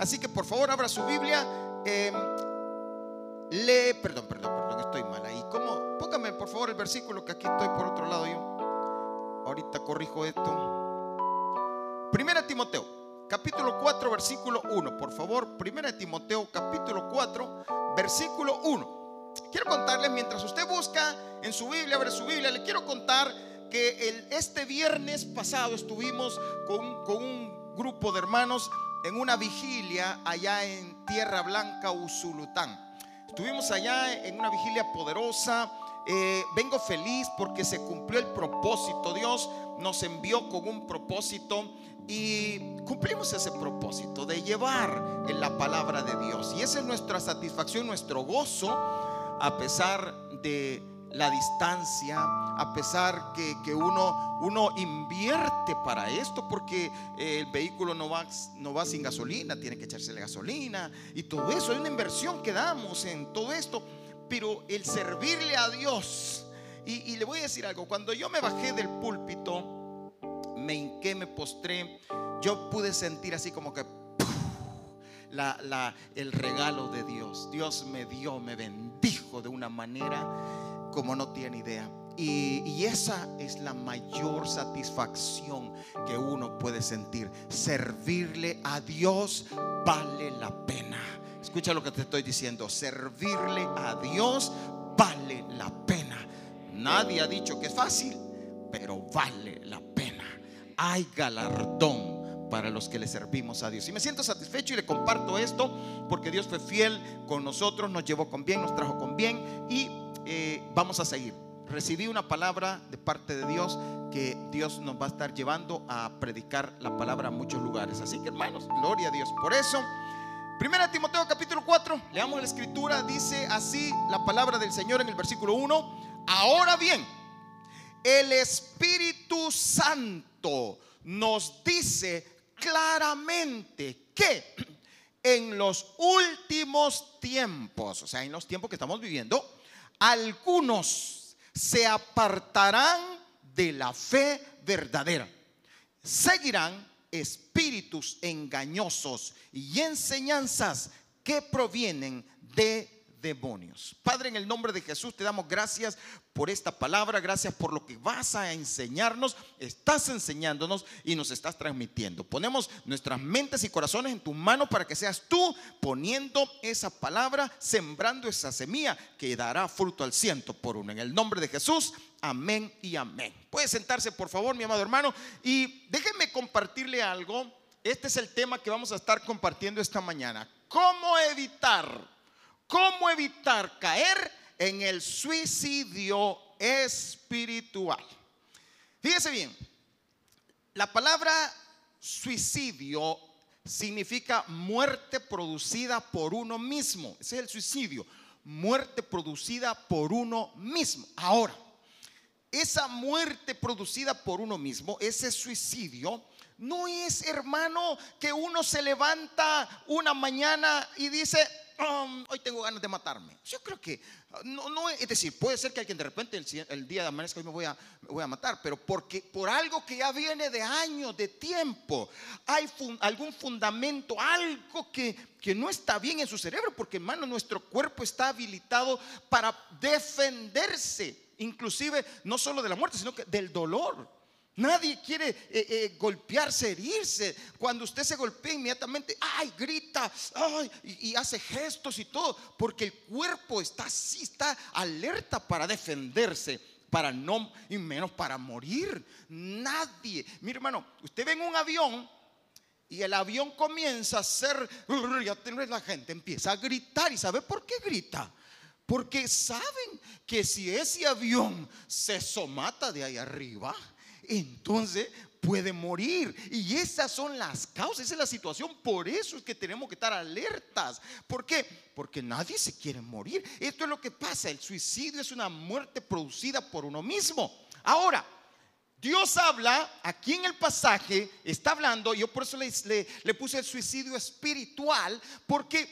Así que por favor abra su Biblia. Eh, lee, perdón, perdón, perdón, estoy mal ahí. ¿Cómo? Póngame por favor el versículo que aquí estoy por otro lado yo. Ahorita corrijo esto. Primera Timoteo, capítulo 4, versículo 1. Por favor, Primera Timoteo, capítulo 4, versículo 1. Quiero contarles, mientras usted busca en su Biblia, abre su Biblia, le quiero contar que este viernes pasado estuvimos con, con un grupo de hermanos en una vigilia allá en Tierra Blanca, Usulután. Estuvimos allá en una vigilia poderosa. Eh, vengo feliz porque se cumplió el propósito. Dios nos envió con un propósito y cumplimos ese propósito de llevar en la palabra de Dios. Y esa es nuestra satisfacción, nuestro gozo, a pesar de la distancia, a pesar que, que, uno, uno invierte para esto, porque eh, el vehículo no va, no va sin gasolina, tiene que echársele gasolina y todo eso. Hay una inversión que damos en todo esto, pero el servirle a Dios. Y, y le voy a decir algo, cuando yo me bajé del púlpito, me hinqué, me postré, yo pude sentir así como que la, la, el regalo de Dios. Dios me dio, me bendijo de una manera como no tiene idea. Y, y, esa es la mayor satisfacción que uno puede sentir. Servirle a Dios vale la pena. Escucha lo que te estoy diciendo. Servirle a Dios vale la pena. Nadie ha dicho que es fácil, pero vale la pena. Hay galardón para los que le servimos a Dios. Y me siento satisfecho y le comparto esto porque Dios fue fiel con nosotros, nos llevó con bien, nos trajo con bien y eh, vamos a seguir. Recibí una palabra de parte de Dios que Dios nos va a estar llevando a predicar la palabra a muchos lugares. Así que hermanos, gloria a Dios. Por eso, Primera Timoteo capítulo 4, leamos la escritura, dice así la palabra del Señor en el versículo 1. Ahora bien, el Espíritu Santo nos dice claramente que en los últimos tiempos, o sea, en los tiempos que estamos viviendo, algunos se apartarán de la fe verdadera. Seguirán espíritus engañosos y enseñanzas que provienen de demonios. Padre, en el nombre de Jesús te damos gracias por esta palabra, gracias por lo que vas a enseñarnos, estás enseñándonos y nos estás transmitiendo. Ponemos nuestras mentes y corazones en tus manos para que seas tú poniendo esa palabra, sembrando esa semilla que dará fruto al ciento por uno. En el nombre de Jesús, amén y amén. Puede sentarse, por favor, mi amado hermano, y déjenme compartirle algo. Este es el tema que vamos a estar compartiendo esta mañana. ¿Cómo evitar? ¿Cómo evitar caer en el suicidio espiritual? Fíjese bien, la palabra suicidio significa muerte producida por uno mismo. Ese es el suicidio, muerte producida por uno mismo. Ahora, esa muerte producida por uno mismo, ese suicidio, no es, hermano, que uno se levanta una mañana y dice, um, hoy tengo ganas de matarme. Yo creo que, no, no, es decir, puede ser que alguien de repente el, día de amanezca hoy me voy, a, me voy a matar, pero porque por algo que ya viene de años, de tiempo, hay algún fundamento, algo que, que no está bien en su cerebro, porque hermano, nuestro cuerpo está habilitado para defenderse, inclusive no solo de la muerte, sino que del dolor. Nadie quiere eh, eh, golpearse, herirse. Cuando usted se golpea inmediatamente, ay, grita, ay, y, hace gestos y todo, porque el cuerpo está así, está alerta para defenderse, para no, y menos para morir. Nadie, mi hermano, usted ve en un avión y el avión comienza a ya la gente empieza a gritar, ¿y sabe por qué grita? Porque saben que si ese avión se somata de ahí arriba, entonces puede morir. Y esas son las causas, esa es la situación. Por eso es que tenemos que estar alertas. ¿Por qué? Porque nadie se quiere morir. Esto es lo que pasa. El suicidio es una muerte producida por uno mismo. Ahora, Dios habla, aquí en el pasaje, está hablando, yo por eso le, le, puse el suicidio espiritual, porque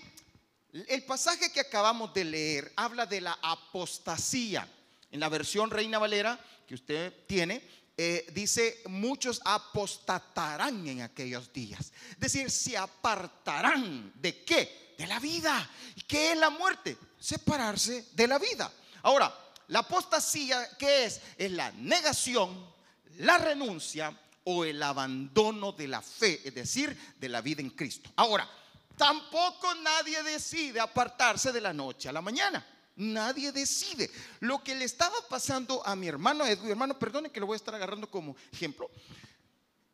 el pasaje que acabamos de leer habla de la apostasía. En la versión Reina Valera que usted tiene, eh, dice, muchos apostatarán en aquellos días. Es decir, se apartarán de qué? De la vida. ¿Y qué es la muerte? Separarse de la vida. Ahora, la apostasía, ¿qué es? Es la negación, la renuncia o el abandono de la fe, es decir, de la vida en Cristo. Ahora, tampoco nadie decide apartarse de la noche a la mañana. Nadie decide. Lo que le estaba pasando a mi hermano Edu, hermano, perdone que lo voy a estar agarrando como ejemplo.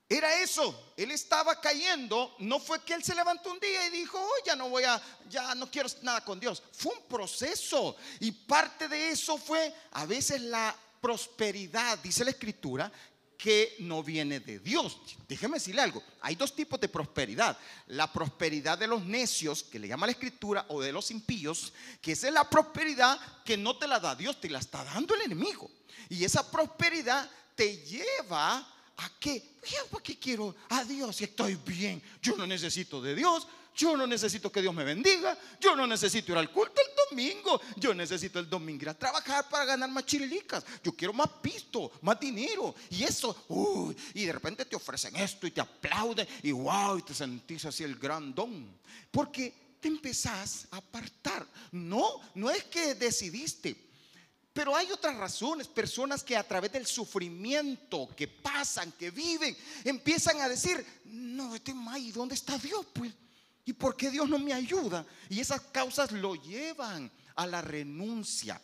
Era eso, él estaba cayendo, no fue que él se levantó un día y dijo, oh, ya no voy a, ya no quiero nada con Dios. Fue un proceso y parte de eso fue a veces la prosperidad, dice la escritura, que no viene de Dios. Déjeme decirle algo, hay dos tipos de prosperidad. La prosperidad de los necios, que le llama la escritura, o de los impíos, que es la prosperidad que no te la da Dios, te la está dando el enemigo. Y esa prosperidad te lleva a que, ¿para qué quiero a Dios si estoy bien? Yo no necesito de Dios. Yo no necesito que Dios me bendiga. Yo no necesito ir al culto el domingo. Yo necesito el domingo ir a trabajar para ganar más chirilicas. Yo quiero más pisto, más dinero. Y eso, uy, y de repente te ofrecen esto y te aplauden y wow, y te sentís así el gran don. Porque te empezás a apartar. No, no es que decidiste. Pero hay otras razones, personas que a través del sufrimiento que pasan, que viven, empiezan a decir, no, este ¿y dónde está Dios? Pues ¿Y por qué Dios no me ayuda? Y esas causas lo llevan a la renuncia.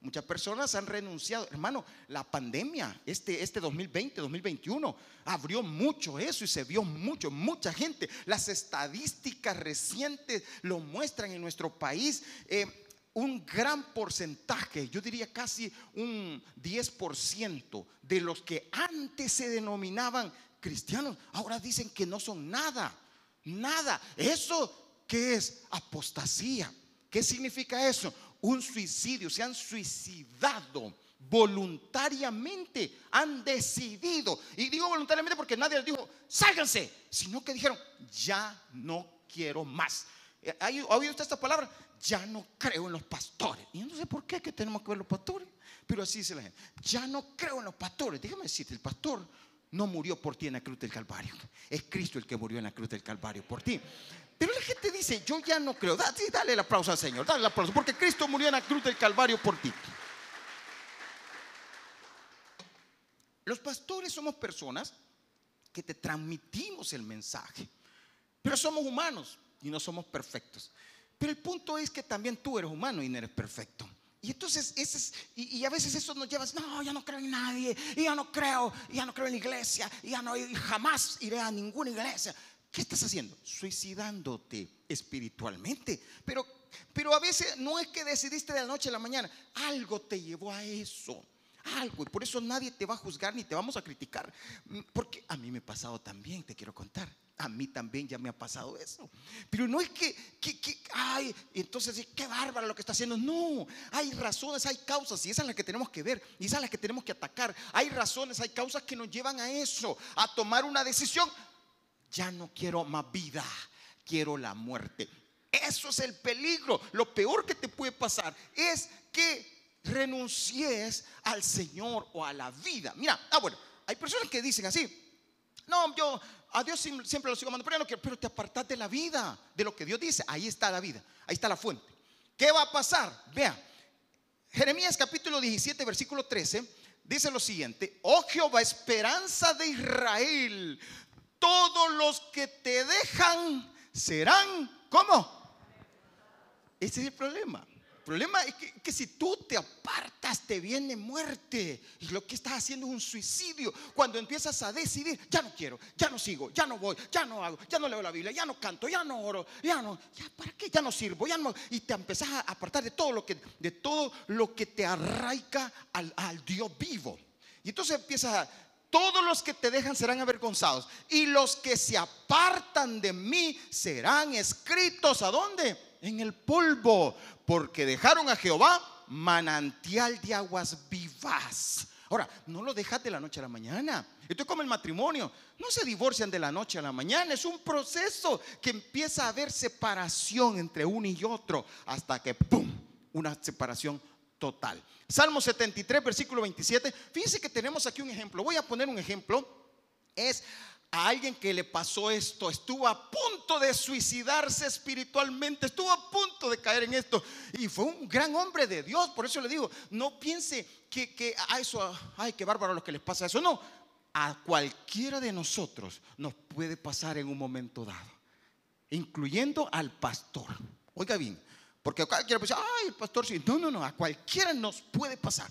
Muchas personas han renunciado. Hermano, la pandemia, este, este 2020, 2021, abrió mucho eso y se vio mucho, mucha gente. Las estadísticas recientes lo muestran en nuestro país. Eh, un gran porcentaje, yo diría casi un 10% de los que antes se denominaban cristianos, ahora dicen que no son nada. Nada. ¿Eso qué es? Apostasía. ¿Qué significa eso? Un suicidio. Se han suicidado voluntariamente. Han decidido. Y digo voluntariamente porque nadie les dijo, sálganse. Sino que dijeron, ya no quiero más. Eh, ¿Ha oído usted esta palabra? Ya no creo en los pastores. Y no sé por qué que tenemos que ver los pastores. Pero así dice la gente. Ya no creo en los pastores. Déjame decirte, el pastor no murió por ti en la cruz del Calvario. Es Cristo el que murió en la cruz del Calvario por ti. Pero la gente dice, yo ya no creo. Dale, dale el aplauso al Señor, dale el aplauso, porque Cristo murió en la cruz del Calvario por ti. Los pastores somos personas que te transmitimos el mensaje, pero somos humanos y no somos perfectos. Pero el punto es que también tú eres humano y no eres perfecto. Y entonces, ese es, y, a veces eso nos lleva, no, ya no creo en nadie, y ya no creo, ya no creo en la iglesia, ya no, jamás iré a ninguna iglesia. ¿Qué estás haciendo? Suicidándote espiritualmente. Pero, pero a veces no es que decidiste de la noche a la mañana, algo te llevó a eso. Algo, y por eso nadie te va a juzgar ni te vamos a criticar. Porque a mí me ha pasado también, te quiero contar. A mí también ya me ha pasado eso. Pero no es que, que, que ay, entonces qué bárbaro lo que está haciendo. No, hay razones, hay causas y esas son las que tenemos que ver y esas las que tenemos que atacar. Hay razones, hay causas que nos llevan a eso, a tomar una decisión. Ya no quiero más vida, quiero la muerte. Eso es el peligro. Lo peor que te puede pasar es que renuncies al Señor o a la vida. Mira, ah, bueno, hay personas que dicen así. No, yo a Dios siempre lo sigo amando, pero, no pero te apartas de la vida, de lo que Dios dice. Ahí está la vida, ahí está la fuente. ¿Qué va a pasar? Vea, Jeremías capítulo 17, versículo 13, dice lo siguiente, oh Jehová, esperanza de Israel, todos los que te dejan serán, ¿cómo? Ese es el problema. Problema es que, si tú te apartas, te viene muerte. Y lo que estás haciendo es un suicidio. Cuando empiezas a decidir, ya no quiero, ya no sigo, ya no voy, ya no hago, ya no leo la Biblia, ya no canto, ya no oro, ya no, ya para qué, ya no sirvo, ya no. Y te empezás a apartar de todo lo que, de todo lo que te arraiga al, al Dios vivo. Y entonces empiezas a, todos los que te dejan serán avergonzados. Y los que se apartan de mí serán escritos. ¿A dónde? En el polvo. Porque dejaron a Jehová manantial de aguas vivas. Ahora, no lo dejas de la noche a la mañana. Esto es como el matrimonio. No se divorcian de la noche a la mañana. Es un proceso que empieza a haber separación entre uno y otro. Hasta que, ¡pum! Una separación total. Salmo 73, versículo 27. Fíjense que tenemos aquí un ejemplo. Voy a poner un ejemplo. Es a alguien que le pasó esto, estuvo a punto de suicidarse espiritualmente, estuvo a punto de caer en esto. Y fue un gran hombre de Dios. Por eso le digo, no piense que, a eso, ay, qué bárbaro lo que les pasa eso. No, a cualquiera de nosotros nos puede pasar en un momento dado, incluyendo al pastor. Oiga bien, porque cualquiera pensar, ay, el pastor sí. No, no, no, a cualquiera nos puede pasar.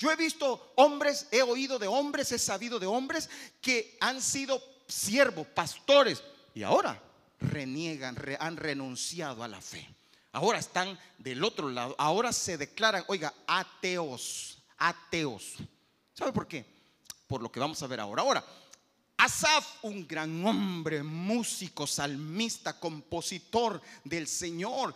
Yo he visto hombres, he oído de hombres, he sabido de hombres que han sido siervos, pastores, y ahora reniegan, han renunciado a la fe. Ahora están del otro lado, ahora se declaran, oiga, ateos, ateos. ¿Sabe por qué? Por lo que vamos a ver ahora. Ahora, Asaf, un gran hombre, músico, salmista, compositor del Señor,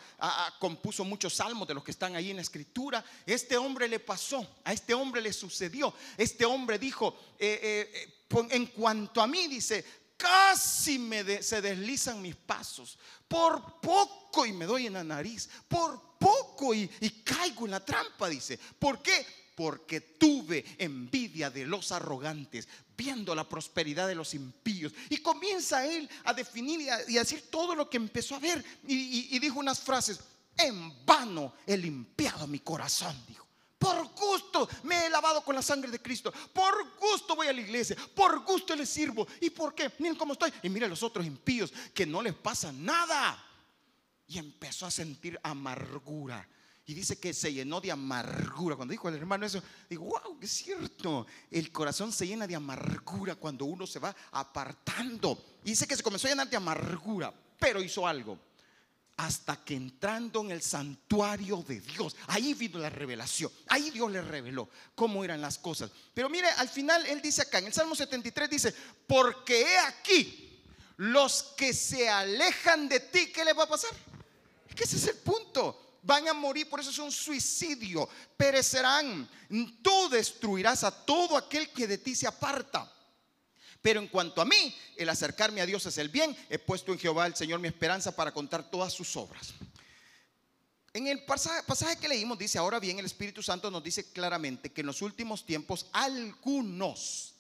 compuso muchos salmos de los que están ahí en la escritura. Este hombre le pasó, a este hombre le sucedió. Este hombre dijo, eh, eh, eh, en cuanto a mí, dice, casi me se deslizan mis pasos. Por poco y me doy en la nariz. Por poco y, y caigo en la trampa, dice. ¿Por qué? Porque tuve envidia de los arrogantes, viendo la prosperidad de los impíos. Y comienza él a definir y a, decir todo lo que empezó a ver. Y, dijo unas frases, en vano he limpiado mi corazón, dijo. Por gusto me he lavado con la sangre de Cristo. Por gusto voy a la iglesia. Por gusto le sirvo. ¿Y por qué? Miren cómo estoy. Y miren los otros impíos que no les pasa nada. Y empezó a sentir amargura y dice que se llenó de amargura. Cuando dijo el hermano eso, digo, wow, es cierto. El corazón se llena de amargura cuando uno se va apartando. Y dice que se comenzó a llenar de amargura, pero hizo algo. Hasta que entrando en el santuario de Dios, ahí vino la revelación. Ahí Dios le reveló cómo eran las cosas. Pero mire, al final él dice acá, en el Salmo 73 dice, porque he aquí los que se alejan de ti, ¿qué les va a pasar? Es que ese es el punto van a morir, por eso es un suicidio, perecerán. Tú destruirás a todo aquel que de ti se aparta. Pero en cuanto a mí, el acercarme a Dios es el bien. He puesto en Jehová el Señor mi esperanza para contar todas sus obras. En el pasaje, que leímos dice, ahora bien, el Espíritu Santo nos dice claramente que en los últimos tiempos algunos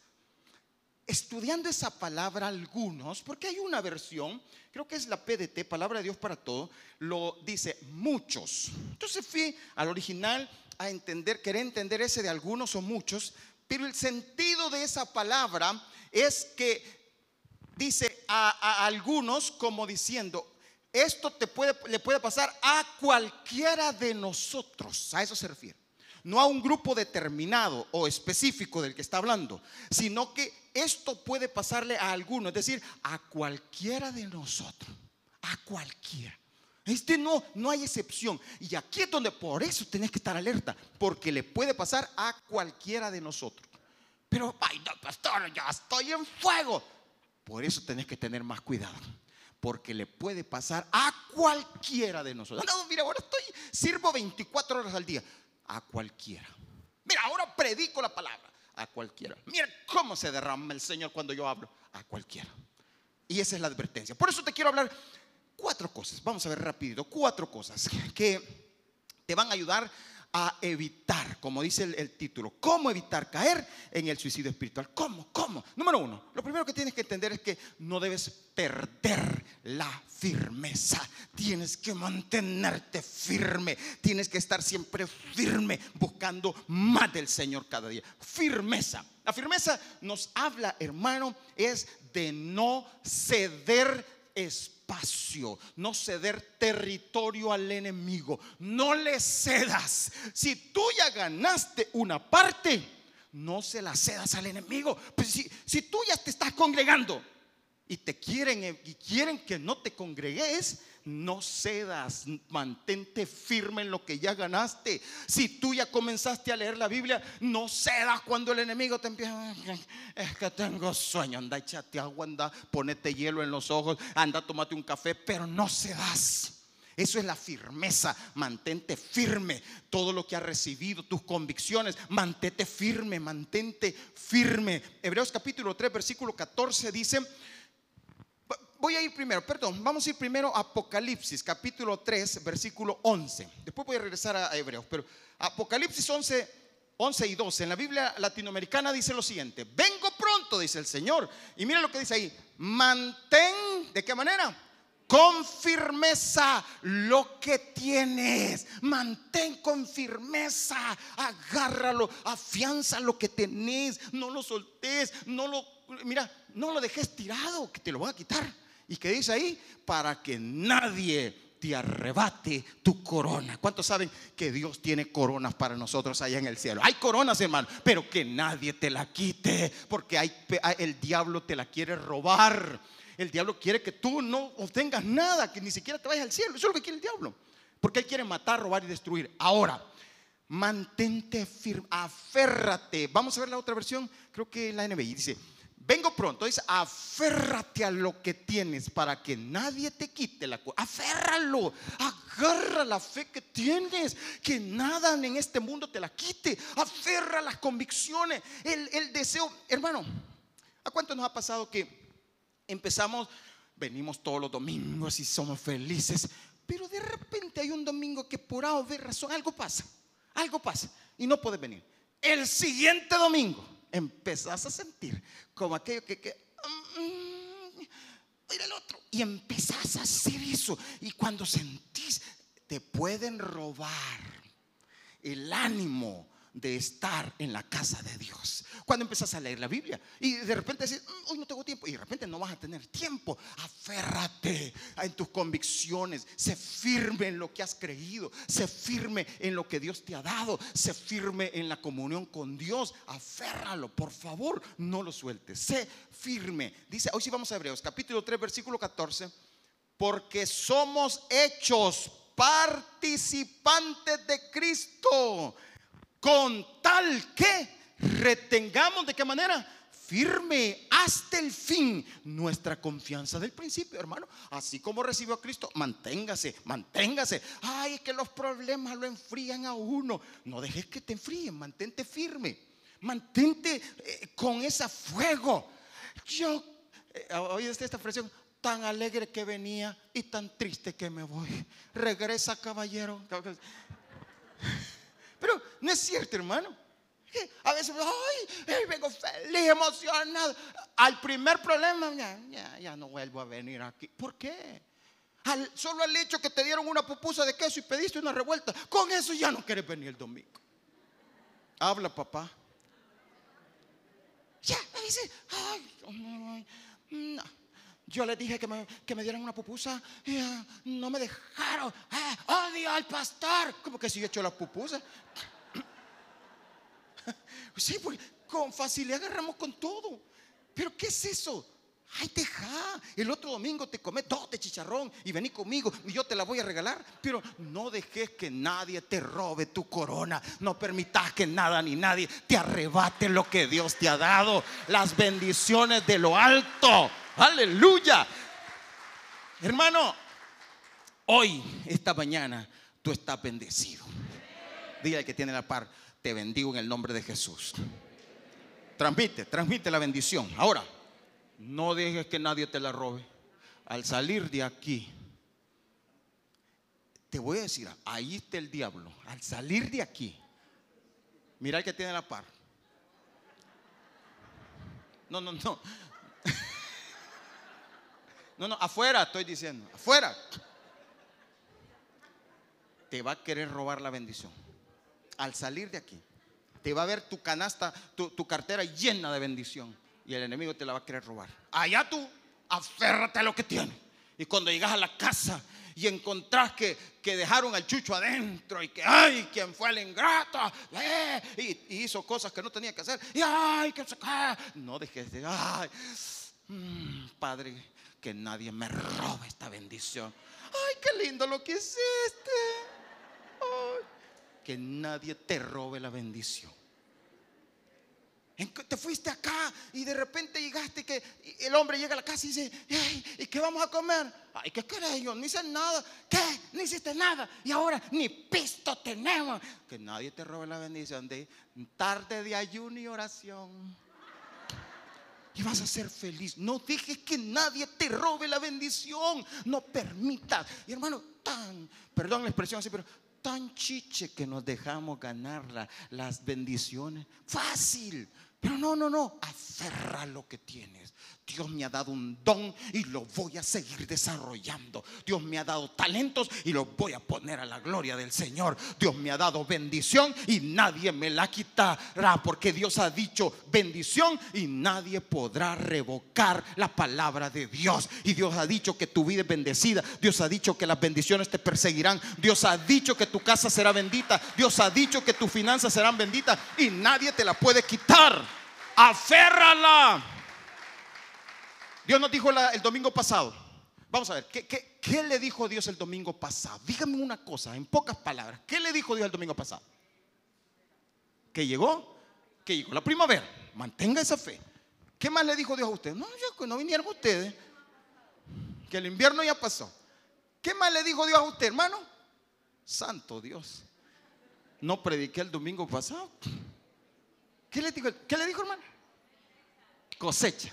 estudiando esa palabra algunos, porque hay una versión, creo que es la PDT, Palabra de Dios para Todo, lo dice muchos. Entonces fui al original a entender, querer entender ese de algunos o muchos, pero el sentido de esa palabra es que dice a, algunos como diciendo, esto te puede, le puede pasar a cualquiera de nosotros, a eso se refiere no a un grupo determinado o específico del que está hablando, sino que esto puede pasarle a alguno, es decir, a cualquiera de nosotros, a cualquiera. Este no, no hay excepción. Y aquí es donde por eso tenés que estar alerta, porque le puede pasar a cualquiera de nosotros. Pero, ay, no, pastor, ya estoy en fuego. Por eso tenés que tener más cuidado, porque le puede pasar a cualquiera de nosotros. No, mira, ahora estoy, sirvo 24 horas al día, a cualquiera. Mira, ahora predico la palabra a cualquiera. Mira cómo se derrama el Señor cuando yo hablo a cualquiera. Y esa es la advertencia. Por eso te quiero hablar cuatro cosas. Vamos a ver rapidito. Cuatro cosas que te van a ayudar a evitar, como dice el, título, cómo evitar caer en el suicidio espiritual. ¿Cómo? ¿Cómo? Número uno, lo primero que tienes que entender es que no debes perder la firmeza. Tienes que mantenerte firme. Tienes que estar siempre firme, buscando más del Señor cada día. Firmeza. La firmeza nos habla, hermano, es de no ceder espacio, no ceder territorio al enemigo. No le cedas. Si tú ya ganaste una parte, no se la cedas al enemigo. Pues si, si tú ya te estás congregando y te quieren y quieren que no te congregues, no cedas, mantente firme en lo que ya ganaste. Si tú ya comenzaste a leer la Biblia, no cedas cuando el enemigo te empieza, es que tengo sueño, anda, échate agua, anda, ponete hielo en los ojos, anda, tomate un café, pero no cedas. Eso es la firmeza. Mantente firme. Todo lo que has recibido, tus convicciones, mantente firme, mantente firme. Hebreos capítulo 3, versículo 14 dice, voy a ir primero, perdón, vamos a ir primero a Apocalipsis, capítulo 3, versículo 11. Después voy a regresar a Hebreos, pero Apocalipsis 11, 11 y 12. En la Biblia latinoamericana dice lo siguiente, vengo pronto, dice el Señor. Y mira lo que dice ahí, mantén, ¿de qué manera? con firmeza lo que tienes. Mantén con firmeza, agárralo, afianza lo que tenés, no lo soltés, no lo, mira, no lo dejes tirado, que te lo van a quitar. Y que dice ahí, para que nadie te arrebate tu corona. ¿Cuántos saben que Dios tiene coronas para nosotros allá en el cielo? Hay coronas, hermano, pero que nadie te la quite, porque hay, el diablo te la quiere robar. El diablo quiere que tú no obtengas nada, que ni siquiera te vayas al cielo. Eso es lo que quiere el diablo. Porque él quiere matar, robar y destruir. Ahora, mantente firme, aférrate. Vamos a ver la otra versión, creo que la NBI dice, vengo pronto, dice, aférrate a lo que tienes para que nadie te quite la Aférralo, agarra la fe que tienes, que nada en este mundo te la quite. Aferra las convicciones, el, el deseo. Hermano, ¿a cuánto nos ha pasado que empezamos, venimos todos los domingos y somos felices, pero de repente hay un domingo que por A o razón algo pasa, algo pasa y no puedes venir. El siguiente domingo empezás a sentir como aquello que, que mm, el otro y empezás a hacer eso. Y cuando sentís te pueden robar el ánimo de estar en la casa de Dios. Cuando empezás a leer la Biblia y de repente decís, mm, hoy no tengo tiempo, y de repente no vas a tener tiempo, aférrate en tus convicciones, sé firme en lo que has creído, sé firme en lo que Dios te ha dado, sé firme en la comunión con Dios, aférralo, por favor, no lo sueltes, sé firme. Dice, hoy sí vamos a Hebreos, capítulo 3, versículo 14, porque somos hechos participantes de Cristo con tal que retengamos de qué manera firme hasta el fin nuestra confianza del principio, hermano. Así como recibió a Cristo, manténgase, manténgase. Ay, que los problemas lo enfrían a uno. No dejes que te enfríen, mantente firme. Mantente eh, con ese fuego. Yo, eh, esta expresión, tan alegre que venía y tan triste que me voy. Regresa, caballero. Pero no es cierto, hermano. A veces, ay, vengo feliz, emocionado. Al primer problema, ya, ya, no vuelvo a venir aquí. ¿Por qué? solo el hecho que te dieron una pupusa de queso y pediste una revuelta, con eso ya no quieres venir el domingo. Habla, papá. Ya, me dice, ay, no. Yo le dije que me, que me dieran una pupusa y ah, no me dejaron. Ah, odio al pastor. Como que si yo he hecho la pupusa. sí, porque con facilidad agarramos con todo. Pero ¿qué es eso? Ay, deja. El otro domingo te come todo de chicharrón y vení conmigo y yo te la voy a regalar. Pero no dejes que nadie te robe tu corona. No permitas que nada ni nadie te arrebate lo que Dios te ha dado. Las bendiciones de lo alto. Aleluya. Hermano, hoy, esta mañana, tú estás bendecido. Dile que tiene la par, te bendigo en el nombre de Jesús. Transmite, transmite la bendición. Ahora, no dejes que nadie te la robe. Al salir de aquí, te voy a decir, ahí está el diablo. Al salir de aquí, mira el que tiene la par. No, no, no. No, no, afuera estoy diciendo, afuera. Te va a querer robar la bendición. Al salir de aquí, te va a ver tu canasta, tu, cartera llena de bendición. Y el enemigo te la va a querer robar. Allá tú, aférrate a lo que tienes. Y cuando llegas a la casa y encontrás que, que dejaron al chucho adentro y que, ay, quien fue el ingrato, eh, y, hizo cosas que no tenía que hacer, y ay, que se No dejes de, ay, mm, Padre, que nadie me robe esta bendición. Ay, qué lindo lo que hiciste. que nadie te robe la bendición. Te fuiste acá y de repente llegaste que el hombre llega a la casa y dice, ¿y qué vamos a comer? Ay, ¿qué querés yo? No hice nada. ¿Qué? No hiciste nada. Y ahora ni pisto tenemos. Que nadie te robe la bendición de tarde de ayuno y oración. y vas a ser feliz. No dejes que nadie te robe la bendición. No permitas. Y hermano, tan, perdón la expresión así, pero tan chiche que nos dejamos ganar las bendiciones. Fácil. Pero no, no, no. Aferra lo que tienes. Dios me ha dado un don y lo voy a seguir desarrollando. Dios me ha dado talentos y los voy a poner a la gloria del Señor. Dios me ha dado bendición y nadie me la quitará porque Dios ha dicho bendición y nadie podrá revocar la palabra de Dios. Y Dios ha dicho que tu vida es bendecida. Dios ha dicho que las bendiciones te perseguirán. Dios ha dicho que tu casa será bendita. Dios ha dicho que tus finanzas serán benditas y nadie te la puede quitar. Aférrala. Dios nos dijo el domingo pasado. Vamos a ver, ¿qué, le dijo Dios el domingo pasado? Dígame una cosa, en pocas palabras. ¿Qué le dijo Dios el domingo pasado? Que llegó, que llegó la primavera. Mantenga esa fe. ¿Qué más le dijo Dios a usted? No, yo, no vinieron ustedes. Que el invierno ya pasó. ¿Qué más le dijo Dios a usted, hermano? Santo Dios. No prediqué el domingo pasado. ¿Qué le dijo, ¿qué le dijo hermano? Cosecha.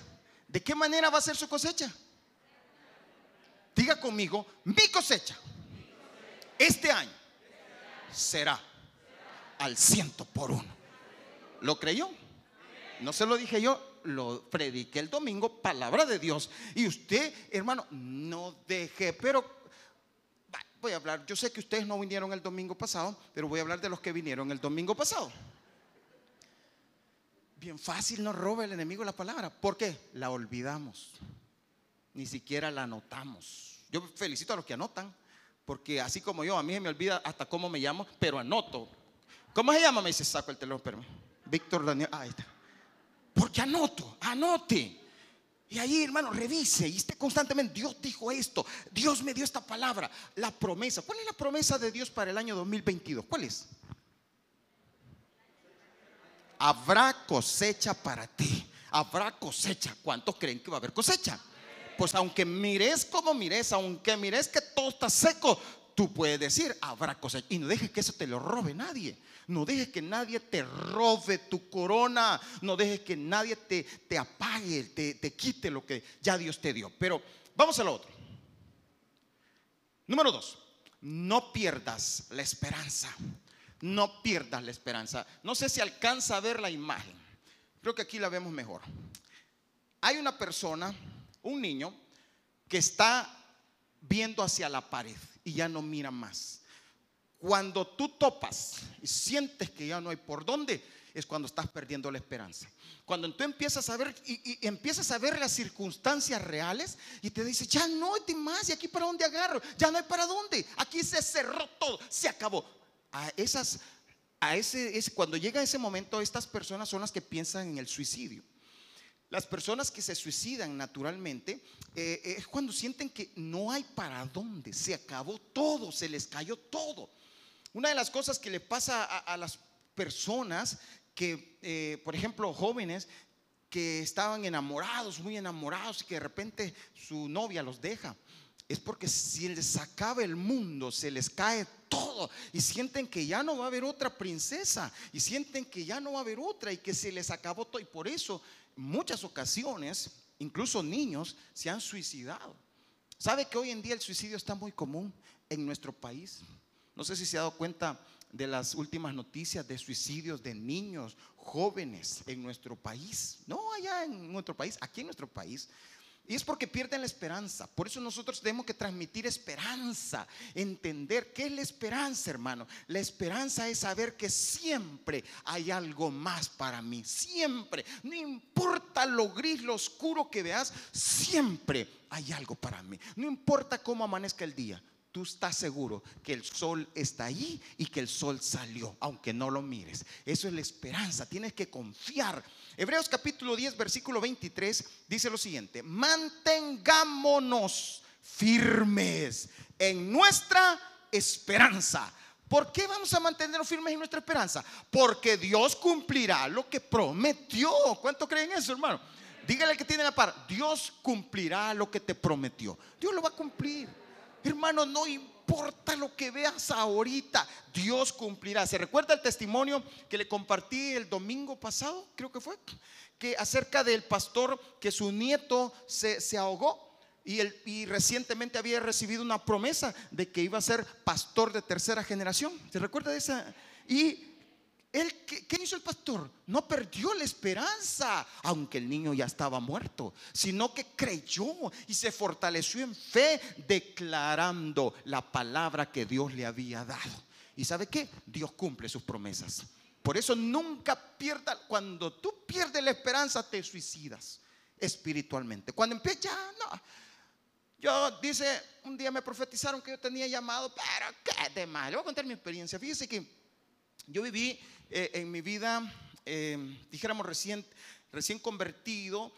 ¿De qué manera va a ser su cosecha? Diga conmigo, mi cosecha este año será al ciento por uno. ¿Lo creyó? No se lo dije yo, lo prediqué el domingo, palabra de Dios. Y usted, hermano, no deje, pero voy a hablar, yo sé que ustedes no vinieron el domingo pasado, pero voy a hablar de los que vinieron el domingo pasado. Bien fácil nos roba el enemigo la palabra. ¿Por qué? La olvidamos. Ni siquiera la anotamos. Yo felicito a los que anotan, porque así como yo, a mí se me olvida hasta cómo me llamo, pero anoto. ¿Cómo se llama? Me dice, saco el teléfono, pero Víctor Daniel, ah, ahí está. Porque anoto, anote. Y ahí, hermano, revise y esté constantemente. Dios dijo esto, Dios me dio esta palabra, la promesa. ¿Cuál es la promesa de Dios para el año 2022? ¿Cuál es? Habrá cosecha para ti. Habrá cosecha. ¿Cuántos creen que va a haber cosecha? Pues aunque mires como mires, aunque mires que todo está seco, tú puedes decir, habrá cosecha. Y no dejes que eso te lo robe nadie. No dejes que nadie te robe tu corona. No dejes que nadie te, te apague, te, te quite lo que ya Dios te dio. Pero vamos a lo otro. Número dos, no pierdas la esperanza no pierdas la esperanza. No sé si alcanza a ver la imagen. Creo que aquí la vemos mejor. Hay una persona, un niño, que está viendo hacia la pared y ya no mira más. Cuando tú topas y sientes que ya no hay por dónde, es cuando estás perdiendo la esperanza. Cuando tú empiezas a ver y, empiezas a ver las circunstancias reales y te dices, ya no hay más, y aquí para dónde agarro, ya no hay para dónde, aquí se cerró todo, se acabó a esas, a ese, cuando llega ese momento, estas personas son las que piensan en el suicidio. Las personas que se suicidan naturalmente eh, es cuando sienten que no hay para dónde, se acabó todo, se les cayó todo. Una de las cosas que le pasa a, las personas que, eh, por ejemplo, jóvenes que estaban enamorados, muy enamorados y que de repente su novia los deja es porque si les acaba el mundo, se les cae todo y sienten que ya no va a haber otra princesa y sienten que ya no va a haber otra y que se les acabó todo. Y por eso, muchas ocasiones, incluso niños se han suicidado. ¿Sabe que hoy en día el suicidio está muy común en nuestro país? No sé si se ha dado cuenta de las últimas noticias de suicidios de niños, jóvenes en nuestro país. No allá en nuestro país, aquí en nuestro país. Y es porque pierden la esperanza. Por eso nosotros tenemos que transmitir esperanza, entender qué es la esperanza, hermano. La esperanza es saber que siempre hay algo más para mí. Siempre. No importa lo gris, lo oscuro que veas, siempre hay algo para mí. No importa cómo amanezca el día tú estás seguro que el sol está allí y que el sol salió, aunque no lo mires. Eso es la esperanza, tienes que confiar. Hebreos capítulo 10, versículo 23 dice lo siguiente, mantengámonos firmes en nuestra esperanza. ¿Por qué vamos a mantenernos firmes en nuestra esperanza? Porque Dios cumplirá lo que prometió. ¿Cuánto creen eso, hermano? Dígale que tiene la par. Dios cumplirá lo que te prometió. Dios lo va a cumplir. Hermano, no importa lo que veas ahorita, Dios cumplirá. ¿Se recuerda el testimonio que le compartí el domingo pasado? Creo que fue. Que acerca del pastor que su nieto se, se ahogó. Y, y, recientemente había recibido una promesa de que iba a ser pastor de tercera generación. ¿Se recuerda de esa? Y él, ¿qué, hizo el pastor? No perdió la esperanza, aunque el niño ya estaba muerto, sino que creyó y se fortaleció en fe, declarando la palabra que Dios le había dado. ¿Y sabe qué? Dios cumple sus promesas. Por eso nunca pierda, cuando tú pierdes la esperanza, te suicidas espiritualmente. Cuando empieza, no. Yo, dice, un día me profetizaron que yo tenía llamado, pero qué de mal. voy a contar mi experiencia. Fíjese que yo viví eh, en mi vida, eh, dijéramos recién, recién convertido,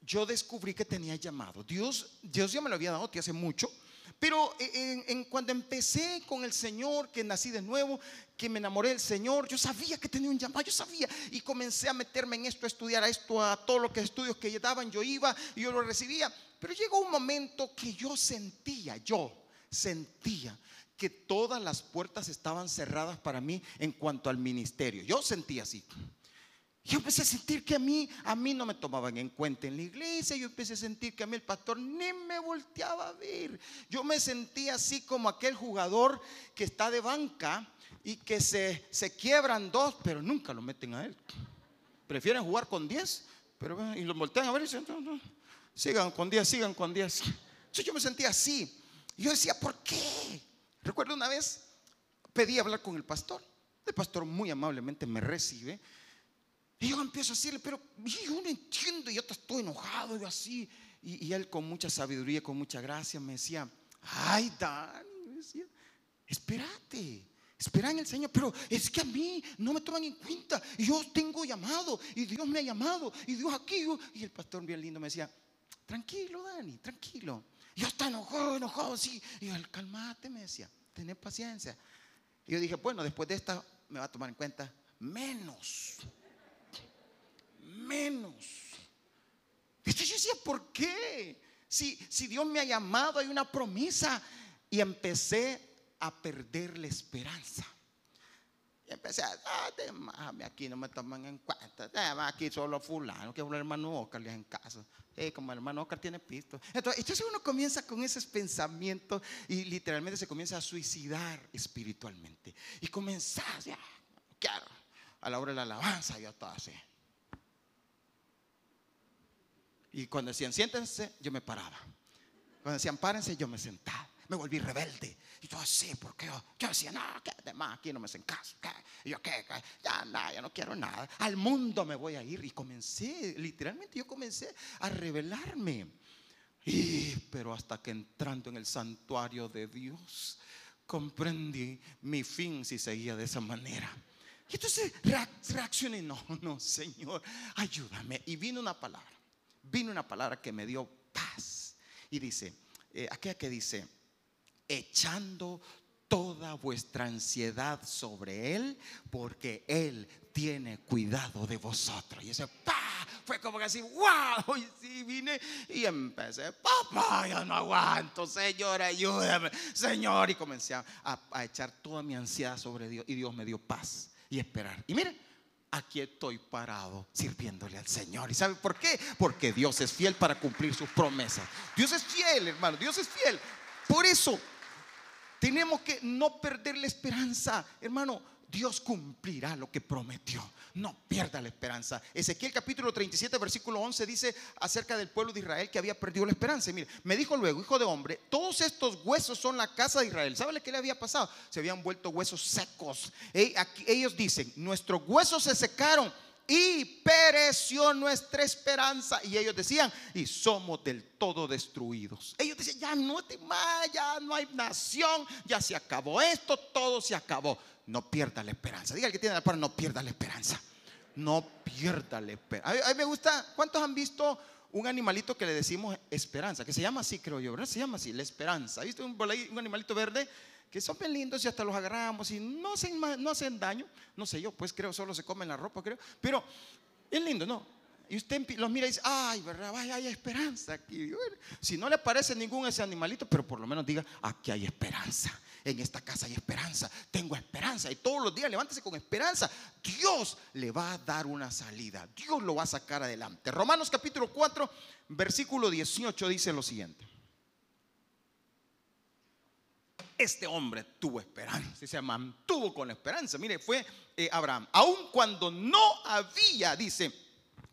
yo descubrí que tenía llamado. Dios, Dios ya me lo había dado hace mucho, pero en, cuando empecé con el Señor, que nací de nuevo, que me enamoré del Señor, yo sabía que tenía un llamado, yo sabía, y comencé a meterme en esto, a estudiar a esto, a todo lo que estudios que daban, yo iba y yo lo recibía. Pero llegó un momento que yo sentía, yo sentía que todas las puertas estaban cerradas para mí en cuanto al ministerio. Yo sentía así. Yo empecé a sentir que a mí, a mí no me tomaban en cuenta en la iglesia. Yo empecé a sentir que a mí el pastor ni me volteaba a ver. Yo me sentía así como aquel jugador que está de banca y que se, se quiebran dos, pero nunca lo meten a él. Prefieren jugar con diez, pero y lo voltean a ver y dicen, sigan con diez, sigan con diez. Entonces yo me sentía así. Yo decía, ¿por qué? Recuerdo una vez, pedí hablar con el pastor. El pastor muy amablemente me recibe. Y yo empiezo a decirle, pero yo no entiendo, yo estoy enojado, y así. Y, él con mucha sabiduría, con mucha gracia me decía, ay, Dan, me decía, espérate, espera en el Señor, pero es que a mí no me toman en cuenta. Y yo tengo llamado, y Dios me ha llamado, y Dios aquí. Y el pastor bien lindo me decía, tranquilo, Dani, tranquilo. Yo estaba enojado, enojado, sí. Y yo, calmate, me decía, tener paciencia. Y yo dije, bueno, después de esta me va a tomar en cuenta menos. Menos. Entonces yo decía, ¿por qué? Si, si Dios me ha llamado, hay una promesa. Y empecé a perder la esperanza. Y empecé a, ah, aquí no me toman en cuenta. Aquí solo fulano, que el hermano Oscar en casa como el hermano Oscar tiene pisto. Entonces, uno comienza con esos pensamientos y literalmente se comienza a suicidar espiritualmente. Y comenzás, ya, claro, a la hora de la alabanza yo estaba así. Y cuando decían siéntense, yo me paraba. Cuando decían párense, yo me sentaba me volví rebelde. Y todo así, porque yo, yo decía, no, que demás, aquí no me hacen caso. Y yo, ¿qué? Ya, nada, ya no quiero nada. Al mundo me voy a ir. Y comencé, literalmente yo comencé a rebelarme. Y, pero hasta que entrando en el santuario de Dios, comprendí mi fin si seguía de esa manera. Y entonces reaccioné, no, no, Señor, ayúdame. Y vino una palabra, vino una palabra que me dio paz. Y dice, eh, aquella que dice, echando toda vuestra ansiedad sobre Él, porque Él tiene cuidado de vosotros. Y ese ¡pa! fue como que así, ¡wow! Y sí vine y empecé, papá, ya no aguanto, Señor, ayúdame, Señor. Y comencé a, a echar toda mi ansiedad sobre Dios y Dios me dio paz y esperar. Y miren, aquí estoy parado sirviéndole al Señor. ¿Y sabe por qué? Porque Dios es fiel para cumplir sus promesas. Dios es fiel, hermano, Dios es fiel. Por eso tenemos que no perder la esperanza, hermano. Dios cumplirá lo que prometió. No pierda la esperanza. Ezequiel capítulo 37, versículo 11 dice acerca del pueblo de Israel que había perdido la esperanza. mire, me dijo luego, hijo de hombre, todos estos huesos son la casa de Israel. ¿Sabe qué le había pasado? Se habían vuelto huesos secos. ellos dicen, nuestros huesos se secaron y pereció nuestra esperanza. Y ellos decían, y somos del todo destruidos. Ellos decían, ya no más, ya no hay nación, ya se acabó esto, todo se acabó. No pierda la esperanza. Diga el que tiene la palabra, no pierda la esperanza. No pierda la esperanza. A mí, me gusta, ¿cuántos han visto un animalito que le decimos esperanza? Que se llama así, creo yo, ¿verdad? Se llama así, la esperanza. ¿Ha visto un, un animalito verde? Que son bien lindos y hasta los agarramos y no hacen, no hacen daño. No sé yo, pues creo, solo se comen la ropa, creo. Pero es lindo, ¿no? y usted los mira y dice, ay, ¿verdad? Vaya, hay esperanza aquí. si no le parece ningún ese animalito, pero por lo menos diga, aquí hay esperanza. En esta casa hay esperanza. Tengo esperanza. Y todos los días levántese con esperanza. Dios le va a dar una salida. Dios lo va a sacar adelante. Romanos capítulo 4, versículo 18 dice lo siguiente. Este hombre tuvo esperanza, se mantuvo con esperanza. Mire, fue eh, Abraham, aun cuando no había, dice,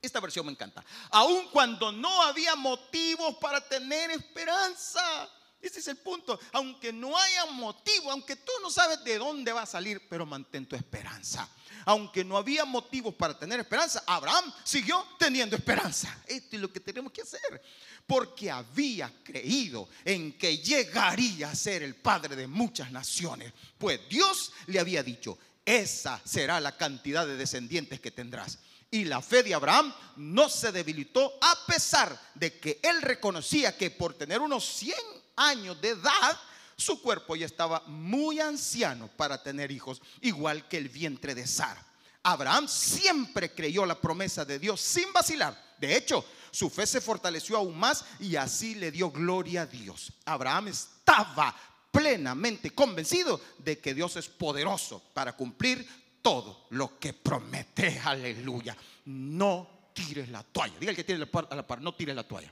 esta versión me encanta. Aun cuando no había motivos para tener esperanza. Ese es el punto. Aunque no haya motivo, aunque tú no sabes de dónde va a salir, pero mantén tu esperanza. Aunque no había motivos para tener esperanza, Abraham siguió teniendo esperanza. Esto es lo que tenemos que hacer. Porque había creído en que llegaría a ser el padre de muchas naciones. Pues Dios le había dicho, esa será la cantidad de descendientes que tendrás. Y la fe de Abraham no se debilitó a pesar de que él reconocía que por tener unos 100 años de edad, su cuerpo ya estaba muy anciano para tener hijos, igual que el vientre de Sara. Abraham siempre creyó la promesa de Dios sin vacilar. De hecho, su fe se fortaleció aún más y así le dio gloria a Dios. Abraham estaba plenamente convencido de que Dios es poderoso para cumplir todo lo que promete. Aleluya. No tires la toalla. Diga el que tiene a la par, no tires la toalla.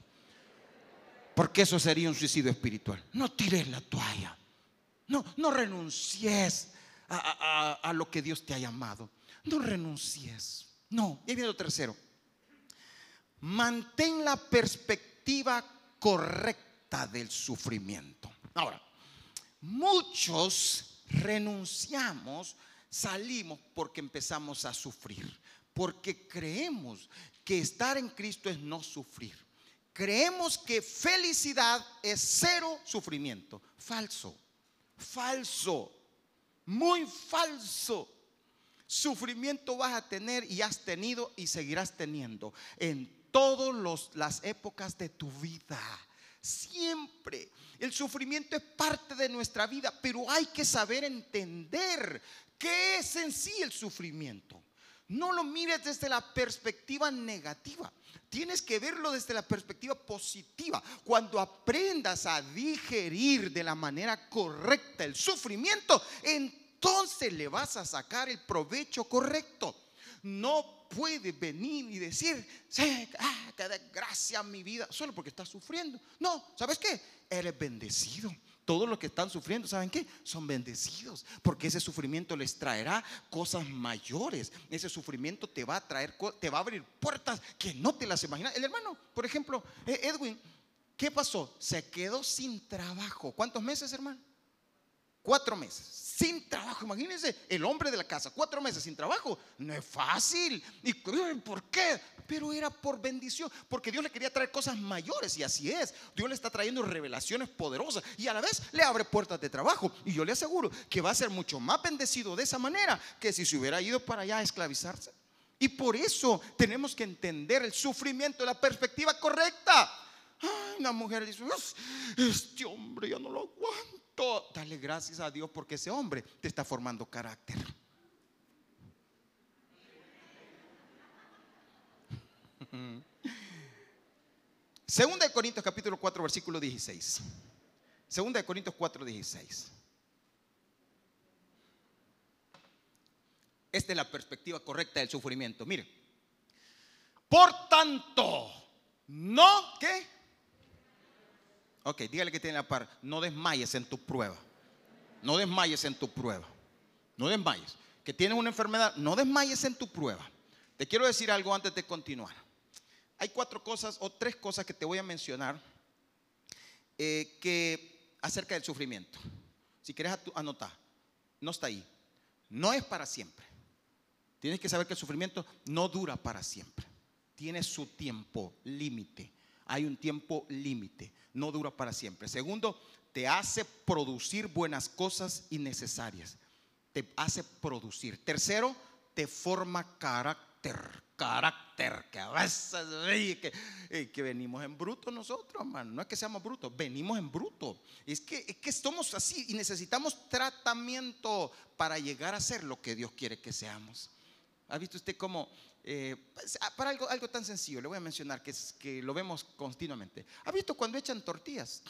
Porque eso sería un suicidio espiritual. No tires la toalla. No, no renuncies a, lo que Dios te ha llamado. No renuncies. No. Y viene lo tercero. Mantén la perspectiva correcta del sufrimiento. Ahora, muchos renunciamos salimos porque empezamos a sufrir, porque creemos que estar en Cristo es no sufrir. Creemos que felicidad es cero sufrimiento. Falso, falso, muy falso. Sufrimiento vas a tener y has tenido y seguirás teniendo en todas las épocas de tu vida. Siempre. El sufrimiento es parte de nuestra vida, pero hay que saber entender ¿Qué es en sí el sufrimiento? No lo mires desde la perspectiva negativa. Tienes que verlo desde la perspectiva positiva. Cuando aprendas a digerir de la manera correcta el sufrimiento, entonces le vas a sacar el provecho correcto. No puedes venir y decir, ah, qué desgracia mi vida, solo porque estás sufriendo. No, ¿sabes qué? Eres bendecido todos los que están sufriendo, ¿saben qué? Son bendecidos, porque ese sufrimiento les traerá cosas mayores. Ese sufrimiento te va a traer, te va a abrir puertas que no te las imaginas. El hermano, por ejemplo, eh, Edwin, ¿qué pasó? Se quedó sin trabajo. ¿Cuántos meses, hermano? Cuatro meses sin trabajo. Imagínense, el hombre de la casa, cuatro meses sin trabajo. No es fácil. ¿Y por qué? Pero era por bendición, porque Dios le quería traer cosas mayores y así es. Dios le está trayendo revelaciones poderosas y a la vez le abre puertas de trabajo. Y yo le aseguro que va a ser mucho más bendecido de esa manera que si se hubiera ido para allá a esclavizarse. Y por eso tenemos que entender el sufrimiento de la perspectiva correcta. Ay, una mujer dice, este hombre ya no lo aguanto dale gracias a Dios porque ese hombre te está formando carácter. Segunda de Corintios capítulo 4 versículo 16. Segunda de Corintios 4 16. Esta es la perspectiva correcta del sufrimiento. Mire, por tanto, no que Ok, dígale que tiene la par. No desmayes en tu prueba. No desmayes en tu prueba. No desmayes. Que tienes una enfermedad, no desmayes en tu prueba. Te quiero decir algo antes de continuar. Hay cuatro cosas o tres cosas que te voy a mencionar eh, que acerca del sufrimiento. Si quieres anotar, no está ahí. No es para siempre. Tienes que saber que el sufrimiento no dura para siempre. Tiene su tiempo límite. Hay un tiempo límite no dura para siempre. Segundo, te hace producir buenas cosas innecesarias. Te hace producir. Tercero, te forma carácter. Carácter, que a veces que, que venimos en bruto nosotros, hermano. No es que seamos brutos, venimos en bruto. Es que, es que somos así y necesitamos tratamiento para llegar a ser lo que Dios quiere que seamos. ¿Ha visto usted cómo eh, pues, ah, para algo, algo tan sencillo, le voy a mencionar que, es, que lo vemos continuamente. ¿Ha visto cuando echan tortillas?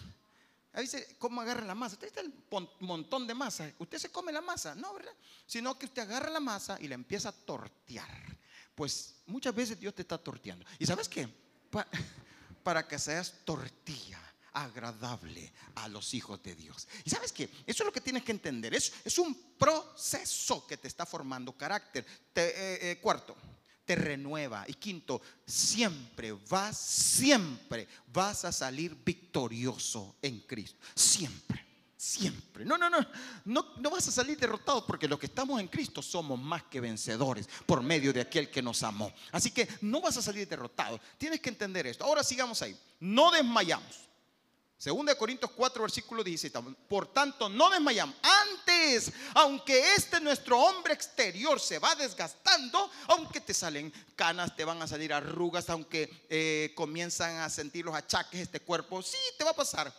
A veces, ¿cómo agarran la masa? Usted está un montón de masa. ¿Usted se come la masa? No, ¿verdad? Sino que usted agarra la masa y la empieza a tortear. Pues muchas veces Dios te está torteando. ¿Y sabes qué? para que seas tortilla agradable a los hijos de Dios. ¿Y sabes qué? Eso es lo que tienes que entender. Es, es un proceso que te está formando carácter. Eh, eh, cuarto, te renueva. Y quinto, siempre vas, siempre vas a salir victorioso en Cristo. Siempre. Siempre. No, no, no, no. No vas a salir derrotado porque los que estamos en Cristo somos más que vencedores por medio de aquel que nos amó. Así que no vas a salir derrotado. Tienes que entender esto. Ahora sigamos ahí. No desmayamos. Segunda de Corintios 4, versículo 17. Por tanto, no desmayamos. Antes, aunque este nuestro hombre exterior se va desgastando, aunque te salen canas, te van a salir arrugas, aunque eh, comienzan a sentir los achaques de este cuerpo, sí, te va a pasar.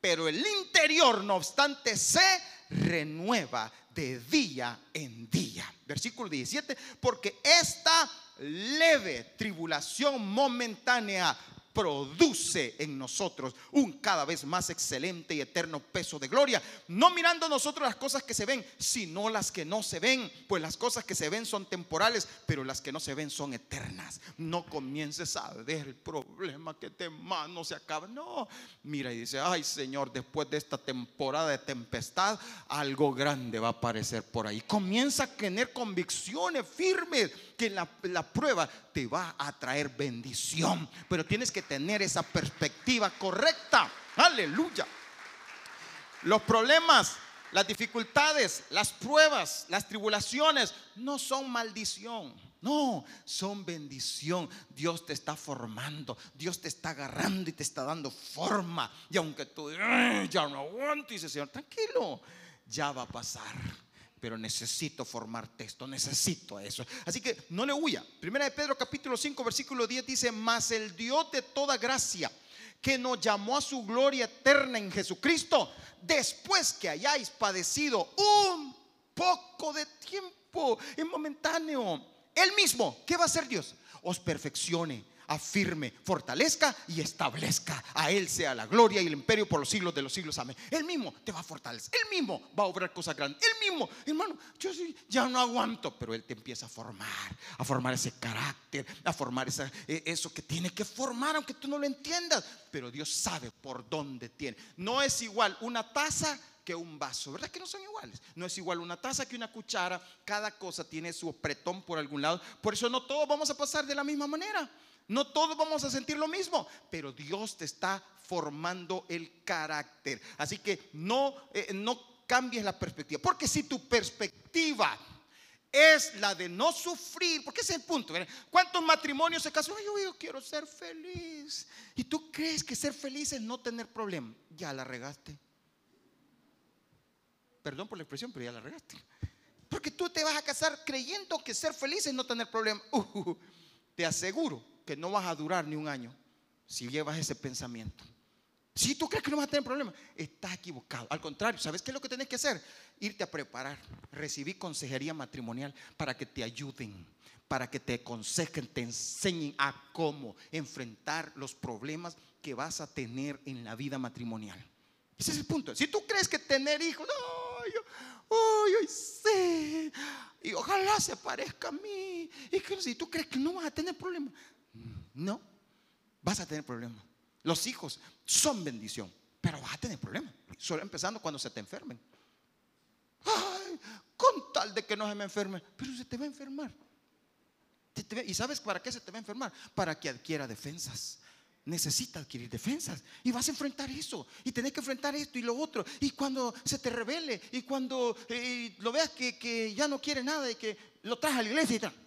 Pero el interior, no obstante, se renueva de día en día. Versículo 17. Porque esta leve tribulación momentánea produce en nosotros un cada vez más excelente y eterno peso de gloria. No mirando nosotros las cosas que se ven, sino las que no se ven. Pues las cosas que se ven son temporales, pero las que no se ven son eternas. No comiences a ver el problema que te mano se acaba. No, mira y dice, ay Señor, después de esta temporada de tempestad, algo grande va a aparecer por ahí. Comienza a tener convicciones firmes que la, la prueba te va a traer bendición. Pero tienes que tener esa perspectiva correcta. Aleluya. Los problemas, las dificultades, las pruebas, las tribulaciones no son maldición. No, son bendición. Dios te está formando, Dios te está agarrando y te está dando forma. Y aunque tú ya no aguanto, dice Señor, tranquilo, ya va a pasar pero necesito formarte esto, necesito eso. Así que no le huya. Primera de Pedro capítulo 5 versículo 10 dice, mas el Dios de toda gracia, que nos llamó a su gloria eterna en Jesucristo, después que hayáis padecido un poco de tiempo, en momentáneo, Él mismo, ¿qué va a hacer Dios? Os perfeccione afirme, fortalezca y establezca. A Él sea la gloria y el imperio por los siglos de los siglos. Amén. Él mismo te va a fortalecer. Él mismo va a obrar cosas grandes. Él mismo, hermano, yo ya no aguanto, pero Él te empieza a formar, a formar ese carácter, a formar esa, eh, eso que tiene que formar, aunque tú no lo entiendas. Pero Dios sabe por dónde tiene. No es igual una taza que un vaso, ¿verdad que no son iguales? No es igual una taza que una cuchara, cada cosa tiene su apretón por algún lado, por eso no todos vamos a pasar de la misma manera. No todos vamos a sentir lo mismo, pero Dios te está formando el carácter. Así que no, eh, no cambies la perspectiva. Porque si tu perspectiva es la de no sufrir, porque ese es el punto. ¿Cuántos matrimonios se casan? Yo, quiero ser feliz. Y tú crees que ser feliz es no tener problemas. Ya la regaste. Perdón por la expresión, pero ya la regaste. Porque tú te vas a casar creyendo que ser feliz es no tener problemas. Uh, te aseguro que no vas a durar ni un año si llevas ese pensamiento. Si tú crees que no vas a tener problemas, estás equivocado. Al contrario, ¿sabes qué es lo que tienes que hacer? Irte a preparar, recibir consejería matrimonial para que te ayuden, para que te aconsejen, te enseñen a cómo enfrentar los problemas que vas a tener en la vida matrimonial. Ese es el punto. Si tú crees que tener hijos, no, yo, uy, sí, y ojalá se parezca a mí. Y si tú crees que no vas a tener problemas, no, vas a tener problemas. Los hijos son bendición, pero vas a tener problemas. Solo empezando cuando se te enfermen. Ay, con tal de que no se me enferme, pero se te va a enfermar. ¿Y sabes para qué se te va a enfermar? Para que adquiera defensas. Necesita adquirir defensas y vas a enfrentar eso y tenés que enfrentar esto y lo otro. Y cuando se te revele y cuando eh, lo veas que, ya no quiere nada y que lo traes a la iglesia y tal,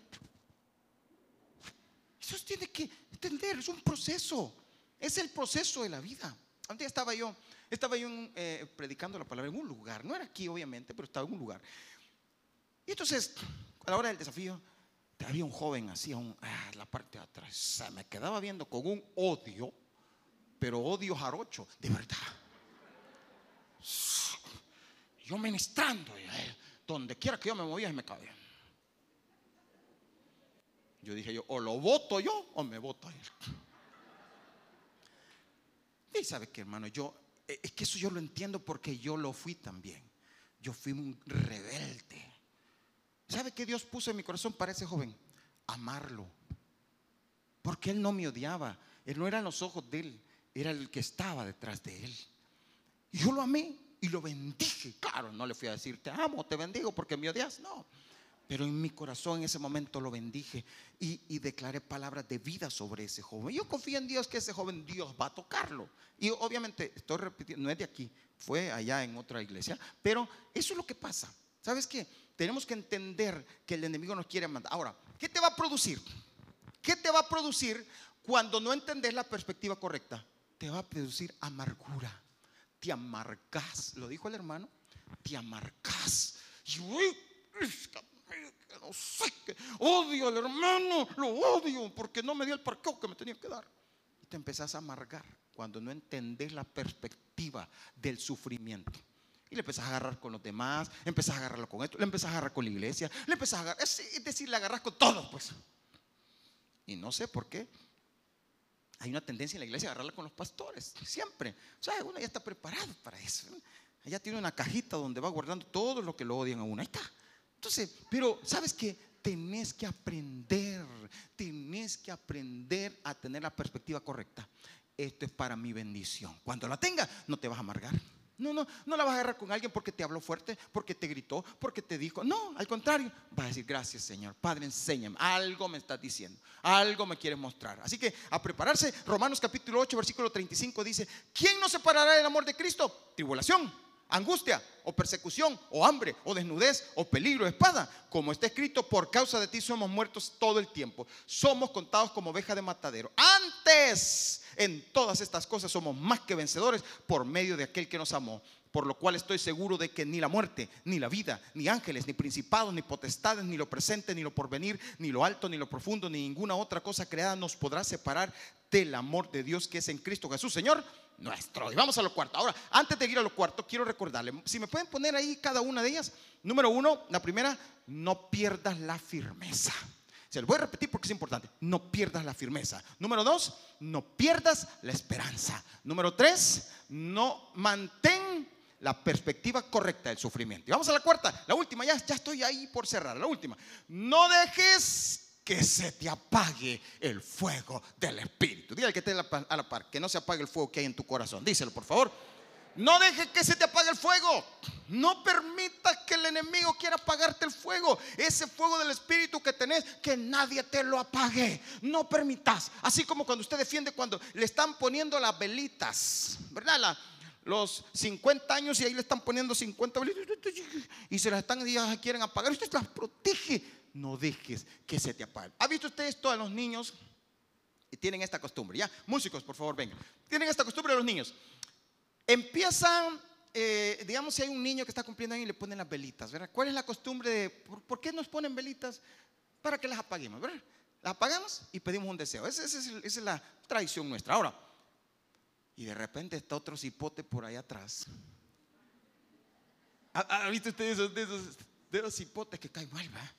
eso tiene que entender, es un proceso. Es el proceso de la vida. Un día estaba yo, estaba yo eh, predicando la palabra en un lugar, no era aquí obviamente, pero estaba en un lugar. Y entonces, a la hora del desafío, había un joven así, ah, la parte de atrás, se me quedaba viendo con un odio, pero odio jarocho, de verdad. Yo ministrando, donde quiera que yo me movía, se me cabía. Yo dije yo, o lo voto yo o me voto él. Y sabe que hermano, yo, eh, es que eso yo lo entiendo porque yo lo fui también. Yo fui un rebelde. ¿Sabe qué Dios puso en mi corazón para ese joven? Amarlo. Porque él no me odiaba. Él no eran los ojos de él, era el que estaba detrás de él. Y yo lo amé y lo bendije. Claro, no le fui a decir, te amo, te bendigo porque me odias. No. Pero en mi corazón en ese momento lo bendije y, declaré palabras de vida sobre ese joven. Yo confío en Dios que ese joven Dios va a tocarlo. Y obviamente, estoy repitiendo, no es de aquí, fue allá en otra iglesia. Pero eso es lo que pasa. ¿Sabes qué? Tenemos que entender que el enemigo nos quiere mandar. Ahora, ¿qué te va a producir? ¿Qué te va a producir cuando no entendés la perspectiva correcta? Te va a producir amargura. Te amargas. ¿Lo dijo el hermano? Te amargas. Y no sé qué, odio al hermano, lo odio porque no me dio el parqueo que me tenía que dar. Y te empezás a amargar cuando no entendés la perspectiva del sufrimiento. Y le empezás a agarrar con los demás, empezás a agarrarlo con esto, le empezás a agarrar con la iglesia, le empezás a agarrar, es decir, le agarras con todo, pues. Y no sé por qué. Hay una tendencia en la iglesia a agarrarla con los pastores, siempre. O sea, uno ya está preparado para eso. Ella tiene una cajita donde va guardando todo lo que lo odian a uno. Ahí está. Entonces, pero ¿sabes qué? Tenés que aprender, tenés que aprender a tener la perspectiva correcta. Esto es para mi bendición. Cuando la tengas, no te vas a amargar. No, no, no la vas a agarrar con alguien porque te habló fuerte, porque te gritó, porque te dijo. No, al contrario, vas a decir, gracias Señor. Padre, enséñame. Algo me estás diciendo, algo me quieres mostrar. Así que a prepararse, Romanos capítulo 8, versículo 35 dice, ¿quién nos separará del amor de Cristo? Tribulación angustia o persecución o hambre o desnudez o peligro, espada, como está escrito, por causa de ti somos muertos todo el tiempo. Somos contados como ovejas de matadero. Antes, en todas estas cosas somos más que vencedores por medio de aquel que nos amó. Por lo cual estoy seguro de que ni la muerte, ni la vida, ni ángeles, ni principados, ni potestades, ni lo presente, ni lo porvenir, ni lo alto, ni lo profundo, ni ninguna otra cosa creada nos podrá separar del amor de Dios que es en Cristo Jesús, Señor nuestro. Y vamos a lo cuarto. Ahora, antes de ir a lo cuarto, quiero recordarle, si me pueden poner ahí cada una de ellas. Número uno, la primera, no pierdas la firmeza. Se lo voy a repetir porque es importante. No pierdas la firmeza. Número dos, no pierdas la esperanza. Número tres, no mantén la perspectiva correcta del sufrimiento. Y vamos a la cuarta, la última, ya, ya estoy ahí por cerrar. La última, no dejes que se te apague el fuego del Espíritu. Dígale que esté a la par, que no se apague el fuego que hay en tu corazón. Díselo, por favor. No dejes que se te apague el fuego. No permitas que el enemigo quiera apagarte el fuego. Ese fuego del Espíritu que tenés, que nadie te lo apague. No permitas. Así como cuando usted defiende cuando le están poniendo las velitas, ¿verdad? Los 50 años y ahí le están poniendo 50 velitas y se las están y quieren apagar. Usted las protege no dejes que se te apague. ¿Ha visto usted esto a los niños? Y tienen esta costumbre, ¿ya? Músicos, por favor, vengan. Tienen esta costumbre los niños. Empiezan, eh, digamos, si hay un niño que está cumpliendo años y le ponen las velitas, ¿verdad? ¿Cuál es la costumbre de, por, qué nos ponen velitas? Para que las apaguemos, ¿verdad? Las apagamos y pedimos un deseo. Esa, es, la tradición nuestra. Ahora, y de repente está otro cipote por ahí atrás. ¿Ha, visto usted esos, de esos, de esos cipotes que caen mal, ¿verdad?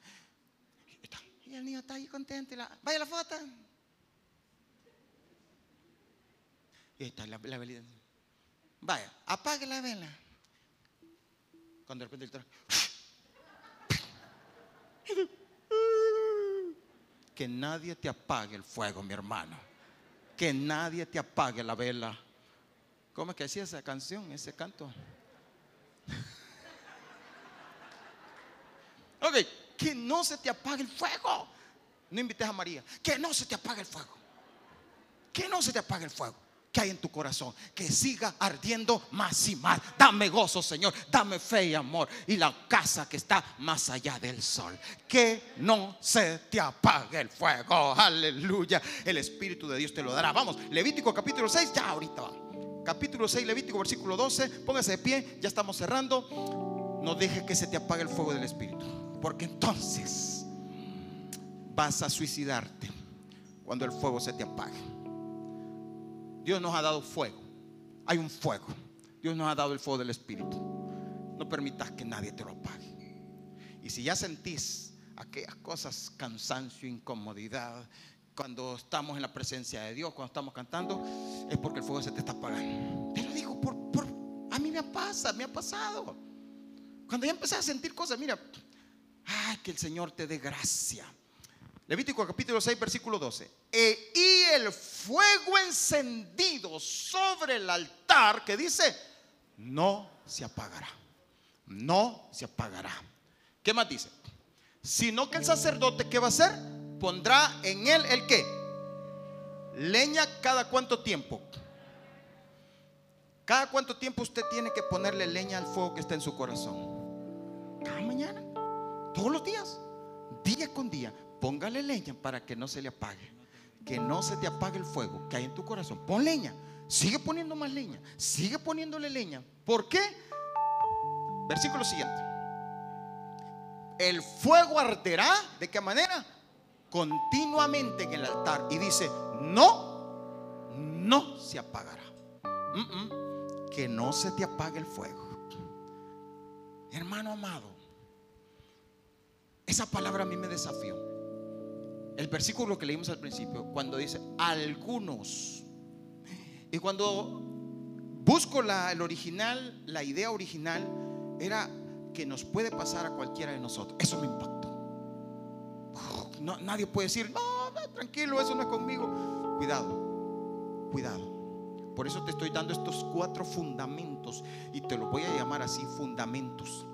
Y el niño está ahí contento. Vaya la foto. Y está la, la velita. Vaya, apague la vela. Cuando de repente el traje. Que nadie te apague el fuego, mi hermano. Que nadie te apague la vela. ¿Cómo es que hacía esa canción, ese canto? ok que no se te apague el fuego. No invites a María, que no se te apague el fuego. Que no se te apague el fuego que hay en tu corazón, que siga ardiendo más y más. Dame gozo, Señor, dame fe y amor y la casa que está más allá del sol. Que no se te apague el fuego. Aleluya. El Espíritu de Dios te lo dará. Vamos, Levítico capítulo 6, ya ahorita va. Capítulo 6, Levítico versículo 12. Póngase de pie, ya estamos cerrando. No deje que se te apague el fuego del Espíritu. Porque entonces vas a suicidarte cuando el fuego se te apague. Dios nos ha dado fuego. Hay un fuego. Dios nos ha dado el fuego del Espíritu. No permitas que nadie te lo apague. Y si ya sentís aquellas cosas, cansancio, incomodidad, cuando estamos en la presencia de Dios, cuando estamos cantando, es porque el fuego se te está apagando. Te lo digo, por, por, a mí me pasa, me ha pasado. Cuando ya empecé a sentir cosas, mira, ay, que el Señor te dé gracia. Levítico capítulo 6, versículo 12. E, y el fuego encendido sobre el altar que dice, no se apagará. No se apagará. ¿Qué más dice? Sino que el sacerdote, ¿qué va a hacer? Pondrá en él el qué? Leña cada cuánto tiempo. Cada cuánto tiempo usted tiene que ponerle leña al fuego que está en su corazón. Cada mañana. Todos los días. Día con día. Póngale leña para que no se le apague. Que no se te apague el fuego que hay en tu corazón. Pon leña. Sigue poniendo más leña. Sigue poniéndole leña. ¿Por qué? Versículo siguiente. El fuego arderá. ¿De qué manera? Continuamente en el altar. Y dice, no, no se apagará. que no se te apague el fuego. Hermano amado, esa palabra a mí me desafió el versículo que leímos al principio, cuando dice algunos. Y cuando busco la, el original, la idea original era que nos puede pasar a cualquiera de nosotros. Eso me impactó. No, nadie puede decir, no, tranquilo, eso no es conmigo. Cuidado, cuidado. Por eso te estoy dando estos cuatro fundamentos y te los voy a llamar así, fundamentos.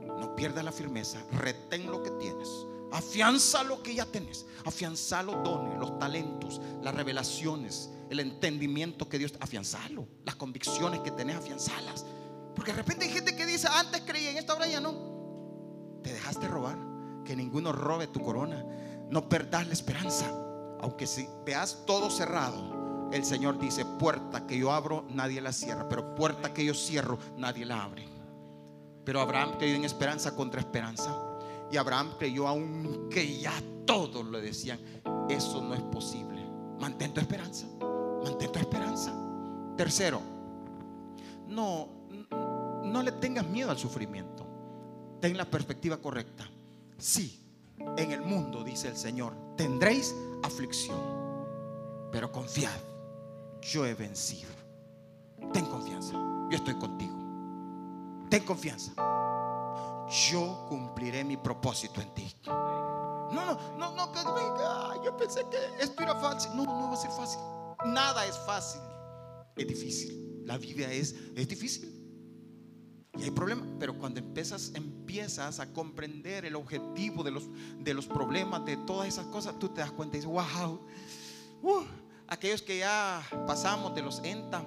No pierdas la firmeza, retén lo que tienes Afianza lo que ya tenés. Afianza los dones, los talentos, las revelaciones, el entendimiento que Dios. Afianzalo. Las convicciones que tenés, afianzalas. Porque de repente hay gente que dice, antes creía, en esta hora ya no. Te dejaste robar. Que ninguno robe tu corona. No perdas la esperanza. Aunque si veas todo cerrado, el Señor dice, puerta que yo abro, nadie la cierra. Pero puerta que yo cierro, nadie la abre. Pero Abraham creyó en esperanza contra esperanza. Y Abraham creyó aunque ya todos le decían, eso no es posible. Mantén tu esperanza, mantén tu esperanza. Tercero, no, no le tengas miedo al sufrimiento. Ten la perspectiva correcta. Sí, en el mundo, dice el Señor, tendréis aflicción, pero confiad, yo he vencido. Ten confianza, yo estoy contigo. Ten confianza yo cumpliré mi propósito en ti. No, no, no, no, que venga. Yo pensé que esto era fácil. No, no va a ser fácil. Nada es fácil. Es difícil. La vida es, es difícil. Y hay problemas, pero cuando empiezas, empiezas a comprender el objetivo de los, de los problemas, de todas esas cosas, tú te das cuenta y dices, wow, uh, aquellos que ya pasamos de los ENTA,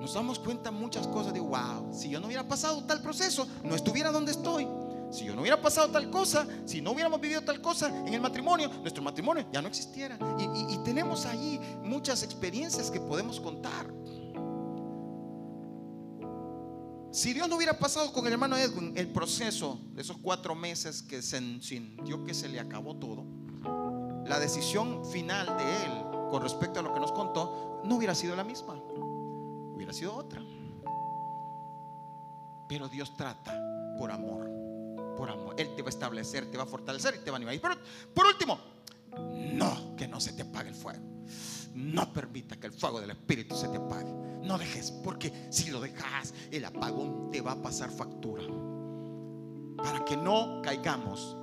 nos damos cuenta muchas cosas de, wow, si yo no hubiera pasado tal proceso, no estuviera donde estoy. Si yo no hubiera pasado tal cosa, si no hubiéramos vivido tal cosa en el matrimonio, nuestro matrimonio ya no existiera. Y, tenemos ahí muchas experiencias que podemos contar. Si Dios no hubiera pasado con el hermano Edwin el proceso de esos cuatro meses que se sintió que se le acabó todo, la decisión final de él con respecto a lo que nos contó no hubiera sido la misma hubiera sido otra. Pero Dios trata por amor, por amor. Él te va a establecer, te va a fortalecer y te va a animar. Y por, por último, no, que no se te apague el fuego. No permita que el fuego del Espíritu se te apague. No dejes, porque si lo dejas, el apagón te va a pasar factura. Para que no caigamos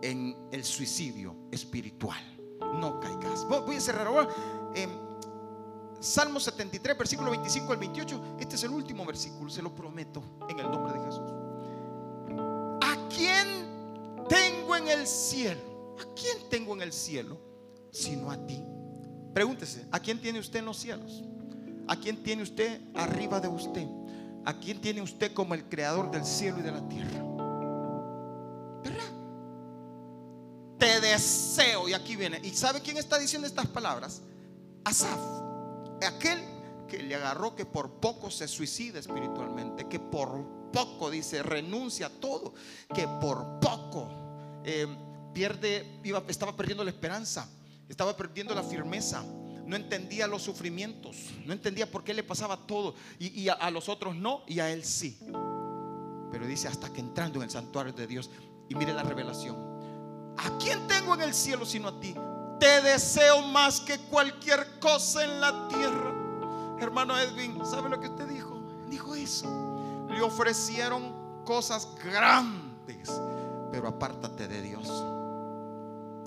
en el suicidio espiritual. No caigas. Voy a cerrar ahora. Em, Salmo 73, versículo 25 al 28. Este es el último versículo, se lo prometo, en el nombre de Jesús. ¿A quién tengo en el cielo? ¿A quién tengo en el cielo? Sino a ti. Pregúntese, ¿a quién tiene usted en los cielos? ¿A quién tiene usted arriba de usted? ¿A quién tiene usted como el creador del cielo y de la tierra? ¿Verdad? Te deseo, y aquí viene. ¿Y sabe quién está diciendo estas palabras? Asaf aquel que le agarró que por poco se suicida espiritualmente, que por poco, dice, renuncia a todo, que por poco eh, pierde, iba, estaba perdiendo la esperanza, estaba perdiendo la firmeza, no entendía los sufrimientos, no entendía por qué le pasaba todo y, a, a los otros no y a él sí. Pero dice, hasta que entrando en el santuario de Dios, Y mire la revelación. ¿A quién tengo en el cielo sino a ti? Te deseo más que cualquier cosa en la tierra. Hermano Edwin, ¿sabe lo que usted dijo? Dijo eso. Le ofrecieron cosas grandes, pero apártate de Dios.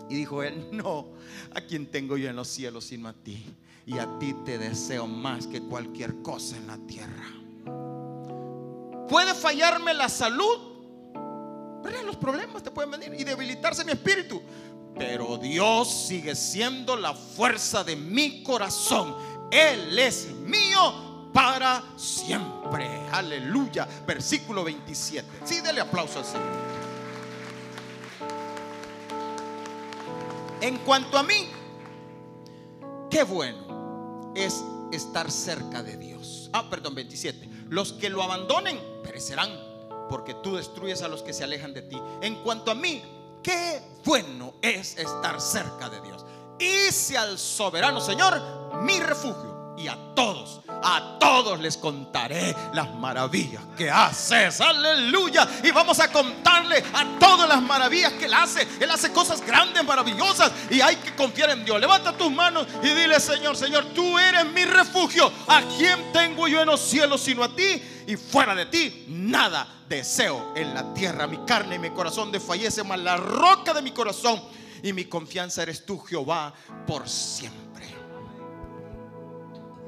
Y dijo él, no, ¿a quién tengo yo en los cielos sino a ti? Y a ti te deseo más que cualquier cosa en la tierra. Puede fallarme la salud, los problemas te pueden venir y debilitarse mi espíritu. Pero Dios sigue siendo la fuerza de mi corazón. Él es mío para siempre. Aleluya. Versículo 27. Sí, dele aplauso al Señor. En cuanto a mí, qué bueno es estar cerca de Dios. Ah, perdón, 27. Los que lo abandonen perecerán, porque tú destruyes a los que se alejan de ti. En cuanto a mí, qué bueno es estar cerca de Dios. Y al soberano Señor mi refugio y a todos, a todos les contaré las maravillas que haces. Aleluya. Y vamos a contarle a todas las maravillas que Él hace. Él hace cosas grandes, maravillosas. Y hay que confiar en Dios. Levanta tus manos y dile, Señor, Señor, tú eres mi refugio. ¿A quién tengo yo en los cielos sino a ti? Y fuera de ti, nada deseo en la tierra. Mi carne y mi corazón desfallece, mas la roca de mi corazón y mi confianza eres tú, Jehová, por siempre.